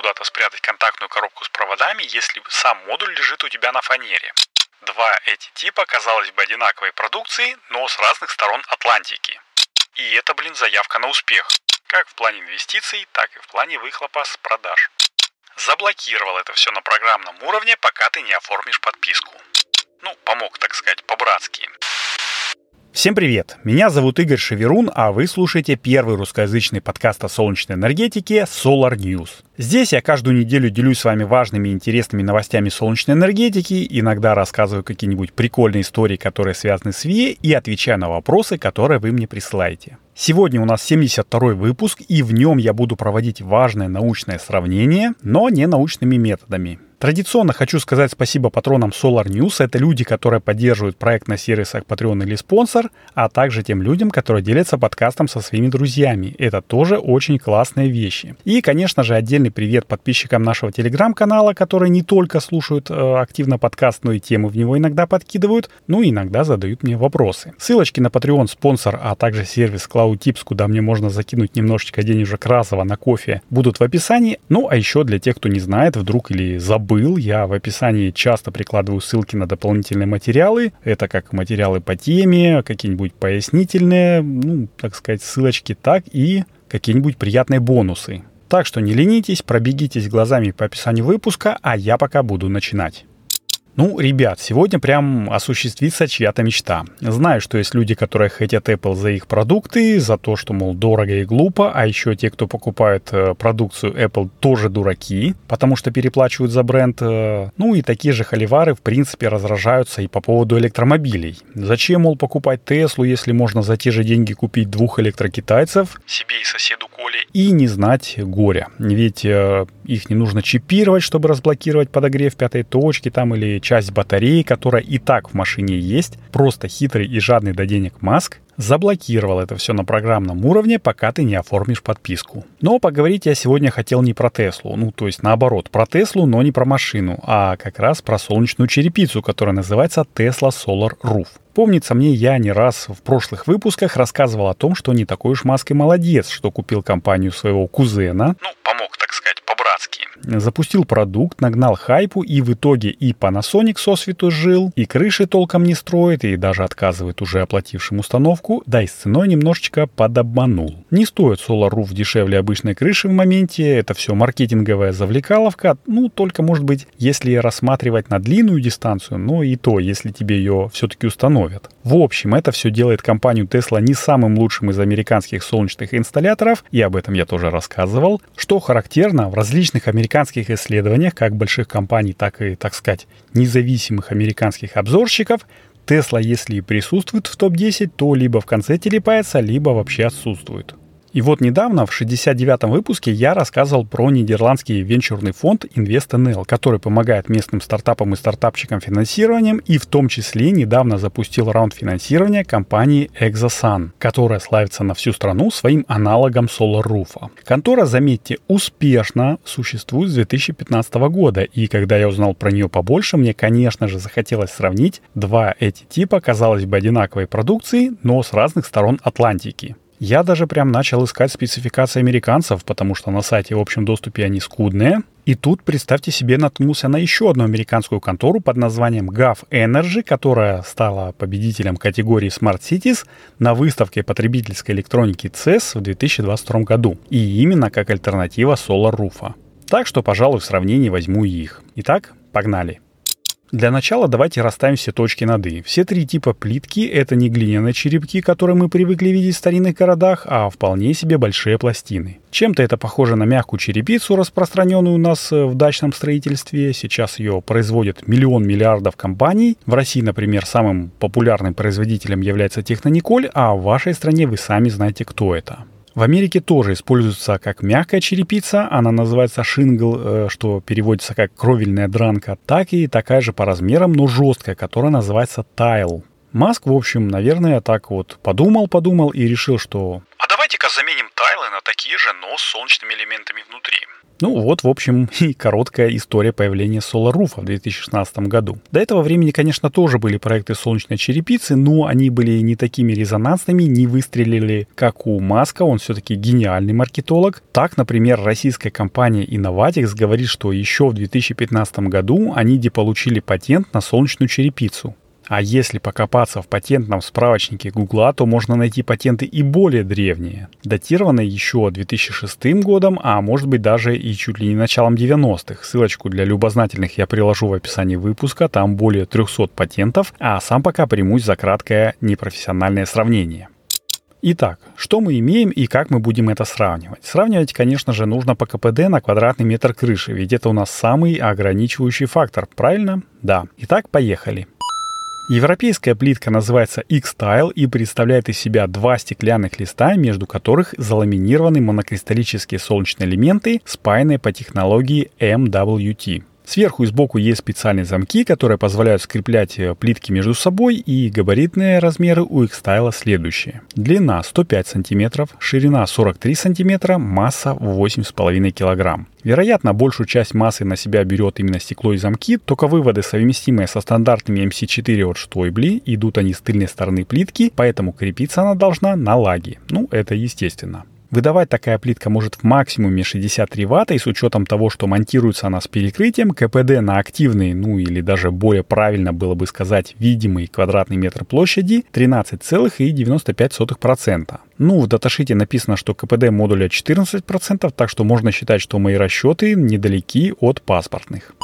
куда-то спрятать контактную коробку с проводами, если сам модуль лежит у тебя на фанере. Два эти типа, казалось бы, одинаковой продукции, но с разных сторон Атлантики. И это, блин, заявка на успех. Как в плане инвестиций, так и в плане выхлопа с продаж. Заблокировал это все на программном уровне, пока ты не оформишь подписку. Ну, помог, так сказать, по-братски. Всем привет! Меня зовут Игорь Шеверун, а вы слушаете первый русскоязычный подкаст о солнечной энергетике Solar News. Здесь я каждую неделю делюсь с вами важными и интересными новостями солнечной энергетики, иногда рассказываю какие-нибудь прикольные истории, которые связаны с ВИЭ, и отвечаю на вопросы, которые вы мне присылаете. Сегодня у нас 72 выпуск, и в нем я буду проводить важное научное сравнение, но не научными методами. Традиционно хочу сказать спасибо патронам Solar News. Это люди, которые поддерживают проект на сервисах Patreon или спонсор, а также тем людям, которые делятся подкастом со своими друзьями. Это тоже очень классные вещи. И, конечно же, отдельный привет подписчикам нашего телеграм-канала, которые не только слушают э, активно подкаст, но и темы в него иногда подкидывают, ну и иногда задают мне вопросы. Ссылочки на Patreon, спонсор, а также сервис Cloud Tips, куда мне можно закинуть немножечко денежек разово на кофе, будут в описании. Ну, а еще для тех, кто не знает, вдруг или забыл, был. Я в описании часто прикладываю ссылки на дополнительные материалы. Это как материалы по теме, какие-нибудь пояснительные, ну, так сказать, ссылочки, так и какие-нибудь приятные бонусы. Так что не ленитесь, пробегитесь глазами по описанию выпуска, а я пока буду начинать. Ну, ребят, сегодня прям осуществится чья-то мечта. Знаю, что есть люди, которые хотят Apple за их продукты, за то, что, мол, дорого и глупо, а еще те, кто покупает э, продукцию Apple, тоже дураки, потому что переплачивают за бренд. Э, ну и такие же холивары, в принципе, разражаются и по поводу электромобилей. Зачем, мол, покупать Теслу, если можно за те же деньги купить двух электрокитайцев? Себе и соседу Коле. И не знать горя. Ведь э, их не нужно чипировать, чтобы разблокировать подогрев пятой точки там или часть батареи, которая и так в машине есть, просто хитрый и жадный до денег Маск заблокировал это все на программном уровне, пока ты не оформишь подписку. Но поговорить я сегодня хотел не про Теслу, ну то есть наоборот, про Теслу, но не про машину, а как раз про солнечную черепицу, которая называется Tesla Solar Roof. Помнится мне, я не раз в прошлых выпусках рассказывал о том, что не такой уж Маск и молодец, что купил компанию своего кузена. Ну, помог, так сказать, по-братски. Запустил продукт, нагнал хайпу и в итоге и Panasonic сосвету жил, и крыши толком не строит, и даже отказывает уже оплатившим установку, да и с ценой немножечко подобманул. Не стоит Solar Roof дешевле обычной крыши в моменте, это все маркетинговая завлекаловка, ну только может быть, если рассматривать на длинную дистанцию, но и то, если тебе ее все-таки установят. В общем, это все делает компанию Tesla не самым лучшим из американских солнечных инсталляторов, и об этом я тоже рассказывал. Что характерно, в различных американских исследованиях, как больших компаний, так и, так сказать, независимых американских обзорщиков, Tesla, если и присутствует в топ-10, то либо в конце телепается, либо вообще отсутствует. И вот недавно, в 69-м выпуске, я рассказывал про нидерландский венчурный фонд InvestNL, который помогает местным стартапам и стартапчикам финансированием и в том числе недавно запустил раунд финансирования компании ExoSun, которая славится на всю страну своим аналогом SolarRoof. Контора, заметьте, успешно существует с 2015 года, и когда я узнал про нее побольше, мне, конечно же, захотелось сравнить два эти типа, казалось бы, одинаковой продукции, но с разных сторон Атлантики. Я даже прям начал искать спецификации американцев, потому что на сайте в общем доступе они скудные. И тут, представьте себе, наткнулся на еще одну американскую контору под названием GAF Energy, которая стала победителем категории Smart Cities на выставке потребительской электроники CES в 2022 году. И именно как альтернатива Solar Roof. Так что, пожалуй, в сравнении возьму их. Итак, погнали. Для начала давайте расставим все точки над «и». Все три типа плитки — это не глиняные черепки, которые мы привыкли видеть в старинных городах, а вполне себе большие пластины. Чем-то это похоже на мягкую черепицу, распространенную у нас э, в дачном строительстве. Сейчас ее производят миллион миллиардов компаний. В России, например, самым популярным производителем является Технониколь, а в вашей стране вы сами знаете, кто это. В Америке тоже используется как мягкая черепица, она называется шингл, э, что переводится как кровельная дранка, так и такая же по размерам, но жесткая, которая называется тайл. Маск, в общем, наверное, так вот подумал-подумал и решил, что... А давайте-ка заменим тайлы совершенно такие же, но с солнечными элементами внутри. Ну вот, в общем, и короткая история появления Solar Roof в 2016 году. До этого времени, конечно, тоже были проекты солнечной черепицы, но они были не такими резонансными, не выстрелили, как у Маска, он все-таки гениальный маркетолог. Так, например, российская компания Innovatix говорит, что еще в 2015 году они получили патент на солнечную черепицу. А если покопаться в патентном справочнике Гугла, то можно найти патенты и более древние, датированные еще 2006 годом, а может быть даже и чуть ли не началом 90-х. Ссылочку для любознательных я приложу в описании выпуска, там более 300 патентов, а сам пока примусь за краткое непрофессиональное сравнение. Итак, что мы имеем и как мы будем это сравнивать? Сравнивать, конечно же, нужно по КПД на квадратный метр крыши, ведь это у нас самый ограничивающий фактор, правильно? Да. Итак, поехали. Европейская плитка называется X-Tile и представляет из себя два стеклянных листа, между которых заламинированы монокристаллические солнечные элементы, спаянные по технологии MWT. Сверху и сбоку есть специальные замки, которые позволяют скреплять э, плитки между собой, и габаритные размеры у X-Style следующие. Длина 105 см, ширина 43 см, масса 8,5 кг. Вероятно, большую часть массы на себя берет именно стекло и замки, только выводы, совместимые со стандартными MC4 от Штойбли, идут они с тыльной стороны плитки, поэтому крепиться она должна на лаге. Ну, это естественно. Выдавать такая плитка может в максимуме 63 Вт, и с учетом того, что монтируется она с перекрытием, КПД на активный, ну или даже более правильно было бы сказать, видимый квадратный метр площади 13,95%. Ну, в даташите написано, что КПД модуля 14%, так что можно считать, что мои расчеты недалеки от паспортных.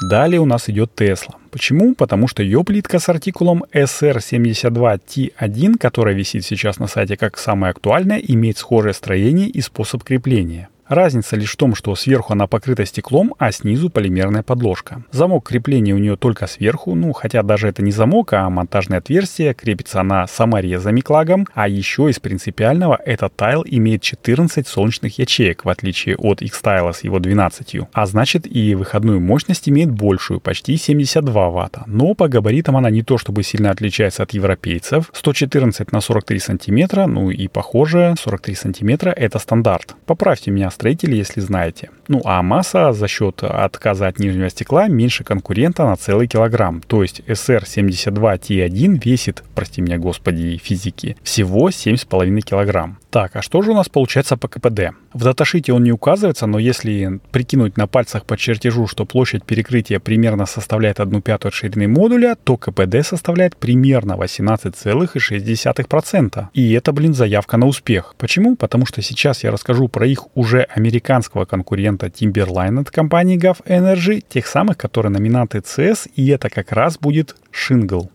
Далее у нас идет Tesla. Почему? Потому что ее плитка с артикулом SR72T1, которая висит сейчас на сайте как самая актуальная, имеет схожее строение и способ крепления. Разница лишь в том, что сверху она покрыта стеклом, а снизу полимерная подложка. Замок крепления у нее только сверху, ну хотя даже это не замок, а монтажное отверстие, крепится она саморезами клагом, а еще из принципиального этот тайл имеет 14 солнечных ячеек, в отличие от X-тайла с его 12, а значит и выходную мощность имеет большую, почти 72 ватта. Но по габаритам она не то чтобы сильно отличается от европейцев, 114 на 43 сантиметра, ну и похоже 43 сантиметра это стандарт. Поправьте меня, строители, если знаете. Ну а масса за счет отказа от нижнего стекла меньше конкурента на целый килограмм. То есть SR72T1 весит, прости меня господи, физики, всего 7,5 килограмм. Так, а что же у нас получается по КПД? В даташите он не указывается, но если прикинуть на пальцах по чертежу, что площадь перекрытия примерно составляет 1 пятую ширины модуля, то КПД составляет примерно 18,6%. И это, блин, заявка на успех. Почему? Потому что сейчас я расскажу про их уже американского конкурента Timberline от компании Gulf Energy, тех самых, которые номинанты CS, и это как раз будет Shingle.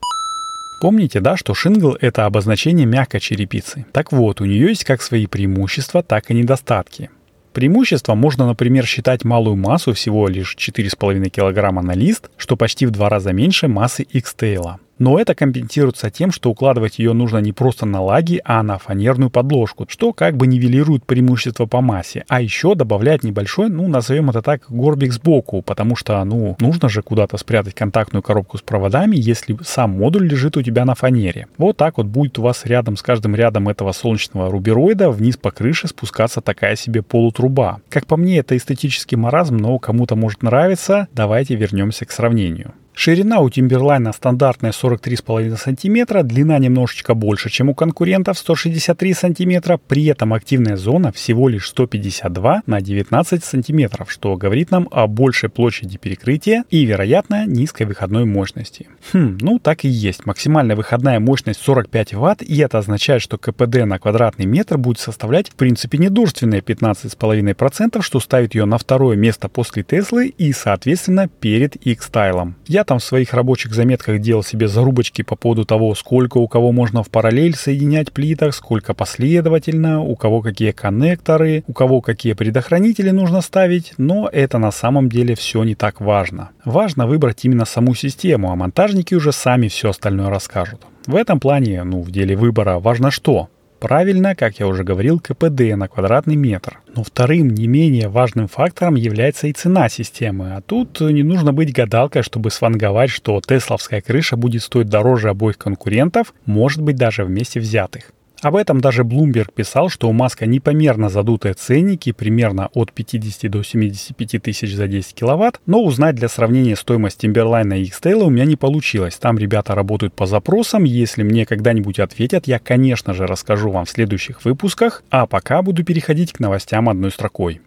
Помните, да, что шингл — это обозначение мягкой черепицы. Так вот, у нее есть как свои преимущества, так и недостатки. Преимущество можно, например, считать малую массу всего лишь 4,5 кг на лист, что почти в два раза меньше массы X-Tail. Но это компенсируется тем, что укладывать ее нужно не просто на лаги, а на фанерную подложку, что как бы нивелирует преимущество по массе, а еще добавляет небольшой, ну, назовем это так, горбик сбоку, потому что, ну, нужно же куда-то спрятать контактную коробку с проводами, если сам модуль лежит у тебя на фанере. Вот так вот будет у вас рядом с каждым рядом этого солнечного рубероида вниз по крыше спускаться такая себе полутруба. Как по мне, это эстетический маразм, но кому-то может нравиться. Давайте вернемся к сравнению. Ширина у Timberline стандартная 43,5 см, длина немножечко больше, чем у конкурентов 163 см, при этом активная зона всего лишь 152 на 19 см, что говорит нам о большей площади перекрытия и, вероятно, низкой выходной мощности. Хм, ну так и есть. Максимальная выходная мощность 45 Вт, и это означает, что КПД на квадратный метр будет составлять в принципе недурственные 15,5%, что ставит ее на второе место после Теслы и, соответственно, перед X-Style. Я там в своих рабочих заметках делал себе зарубочки по поводу того, сколько у кого можно в параллель соединять плиток, сколько последовательно, у кого какие коннекторы, у кого какие предохранители нужно ставить, но это на самом деле все не так важно. Важно выбрать именно саму систему, а монтажники уже сами все остальное расскажут. В этом плане, ну, в деле выбора важно что? Правильно, как я уже говорил, КПД на квадратный метр. Но вторым, не менее важным фактором является и цена системы. А тут не нужно быть гадалкой, чтобы сванговать, что тесловская крыша будет стоить дороже обоих конкурентов, может быть даже вместе взятых. Об этом даже Bloomberg писал, что у Маска непомерно задутые ценники, примерно от 50 до 75 тысяч за 10 киловатт, но узнать для сравнения стоимость Timberline и X-Tail у меня не получилось. Там ребята работают по запросам, если мне когда-нибудь ответят, я, конечно же, расскажу вам в следующих выпусках, а пока буду переходить к новостям одной строкой.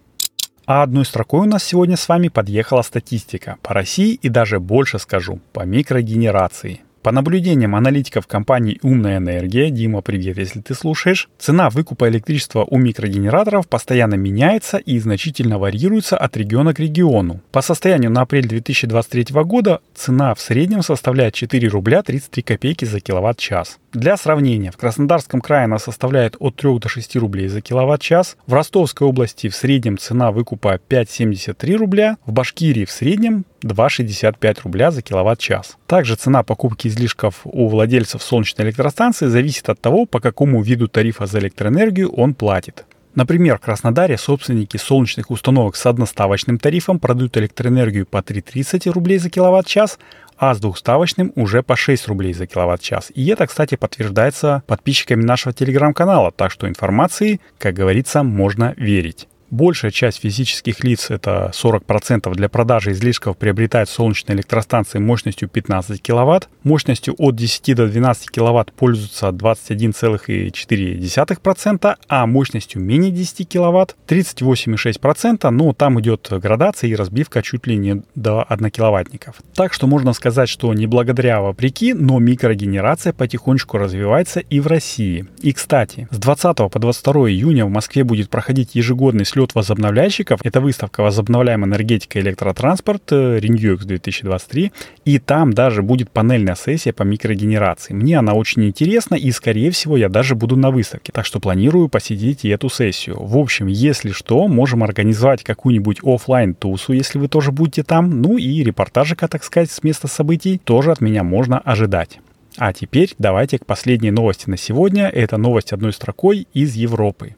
А одной строкой у нас сегодня с вами подъехала статистика по России и даже больше скажу, по микрогенерации. По наблюдениям аналитиков компании «Умная энергия», Дима, привет, если ты слушаешь, цена выкупа электричества у микрогенераторов постоянно меняется и значительно варьируется от региона к региону. По состоянию на апрель 2023 года цена в среднем составляет 4 рубля 33 копейки за киловатт-час. Для сравнения, в Краснодарском крае она составляет от 3 до 6 рублей за киловатт-час, в Ростовской области в среднем цена выкупа 5,73 рубля, в Башкирии в среднем 2,65 рубля за киловатт-час. Также цена покупки излишков у владельцев солнечной электростанции зависит от того, по какому виду тарифа за электроэнергию он платит. Например, в Краснодаре собственники солнечных установок с одноставочным тарифом продают электроэнергию по 3,30 рублей за киловатт-час, а с двухставочным уже по 6 рублей за киловатт-час. И это, кстати, подтверждается подписчиками нашего телеграм-канала, так что информации, как говорится, можно верить. Большая часть физических лиц, это 40% для продажи излишков, приобретает солнечные электростанции мощностью 15 кВт, мощностью от 10 до 12 кВт пользуются 21,4%, а мощностью менее 10 кВт 38,6%, но там идет градация и разбивка чуть ли не до 1 киловаттников. Так что можно сказать, что не благодаря, вопреки, но микрогенерация потихонечку развивается и в России. И, кстати, с 20 по 22 июня в Москве будет проходить ежегодный слет слет возобновляющих. Это выставка «Возобновляемая энергетика и электротранспорт» RenewX 2023. И там даже будет панельная сессия по микрогенерации. Мне она очень интересна, и, скорее всего, я даже буду на выставке. Так что планирую посетить и эту сессию. В общем, если что, можем организовать какую-нибудь офлайн тусу если вы тоже будете там. Ну и репортажика, так сказать, с места событий тоже от меня можно ожидать. А теперь давайте к последней новости на сегодня. Это новость одной строкой из Европы.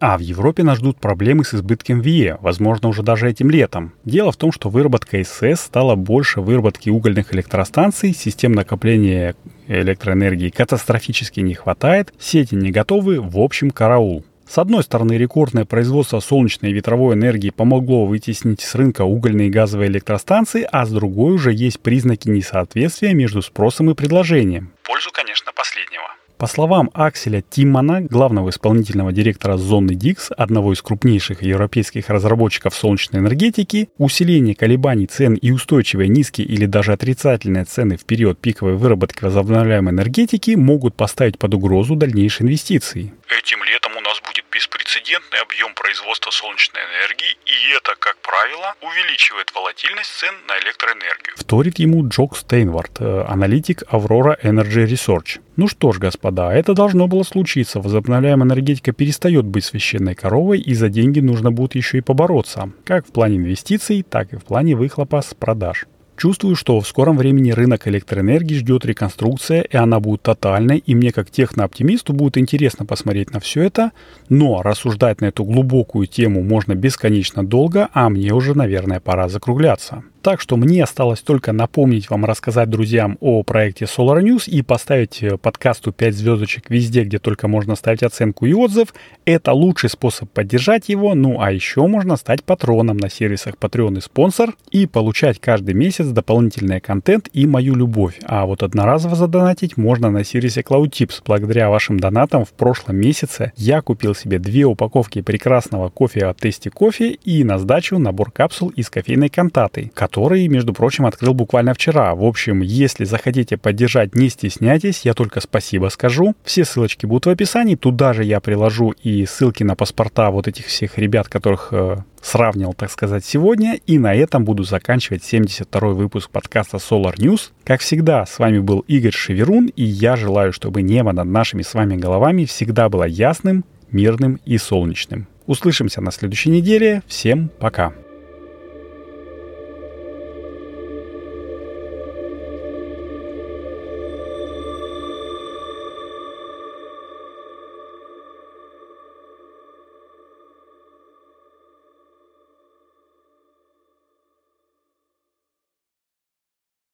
А в Европе нас ждут проблемы с избытком ВИЭ, возможно, уже даже этим летом. Дело в том, что выработка СС стала больше выработки угольных электростанций, систем накопления электроэнергии катастрофически не хватает, сети не готовы, в общем, караул. С одной стороны, рекордное производство солнечной и ветровой энергии помогло вытеснить с рынка угольные и газовые электростанции, а с другой уже есть признаки несоответствия между спросом и предложением. Пользу, конечно, последнего. По словам Акселя Тиммана, главного исполнительного директора Зоны Дикс, одного из крупнейших европейских разработчиков солнечной энергетики, усиление колебаний цен и устойчивые низкие или даже отрицательные цены в период пиковой выработки возобновляемой энергетики могут поставить под угрозу дальнейшие инвестиции. Этим летом у нас будет беспрецедентный объем производства солнечной энергии, и это, как правило, увеличивает волатильность цен на электроэнергию. Вторит ему Джок Стейнвард, э, аналитик Aurora Energy Research. Ну что ж, господа, это должно было случиться. Возобновляемая энергетика перестает быть священной коровой, и за деньги нужно будет еще и побороться. Как в плане инвестиций, так и в плане выхлопа с продаж. Чувствую, что в скором времени рынок электроэнергии ждет реконструкция, и она будет тотальной, и мне как технооптимисту будет интересно посмотреть на все это, но рассуждать на эту глубокую тему можно бесконечно долго, а мне уже, наверное, пора закругляться. Так что мне осталось только напомнить вам, рассказать друзьям о проекте Solar News и поставить э, подкасту 5 звездочек везде, где только можно ставить оценку и отзыв. Это лучший способ поддержать его. Ну а еще можно стать патроном на сервисах Patreon и спонсор и получать каждый месяц дополнительный контент и мою любовь. А вот одноразово задонатить можно на сервисе CloudTips. Благодаря вашим донатам в прошлом месяце я купил себе две упаковки прекрасного кофе от Тести Кофе и на сдачу набор капсул из кофейной кантаты, который, между прочим, открыл буквально вчера. В общем, если захотите поддержать, не стесняйтесь, я только спасибо скажу. Все ссылочки будут в описании, туда же я приложу и ссылки на паспорта вот этих всех ребят, которых э, сравнил, так сказать, сегодня. И на этом буду заканчивать 72-й выпуск подкаста Solar News. Как всегда, с вами был Игорь Шеверун, и я желаю, чтобы небо над нашими с вами головами всегда было ясным, мирным и солнечным. Услышимся на следующей неделе. Всем пока.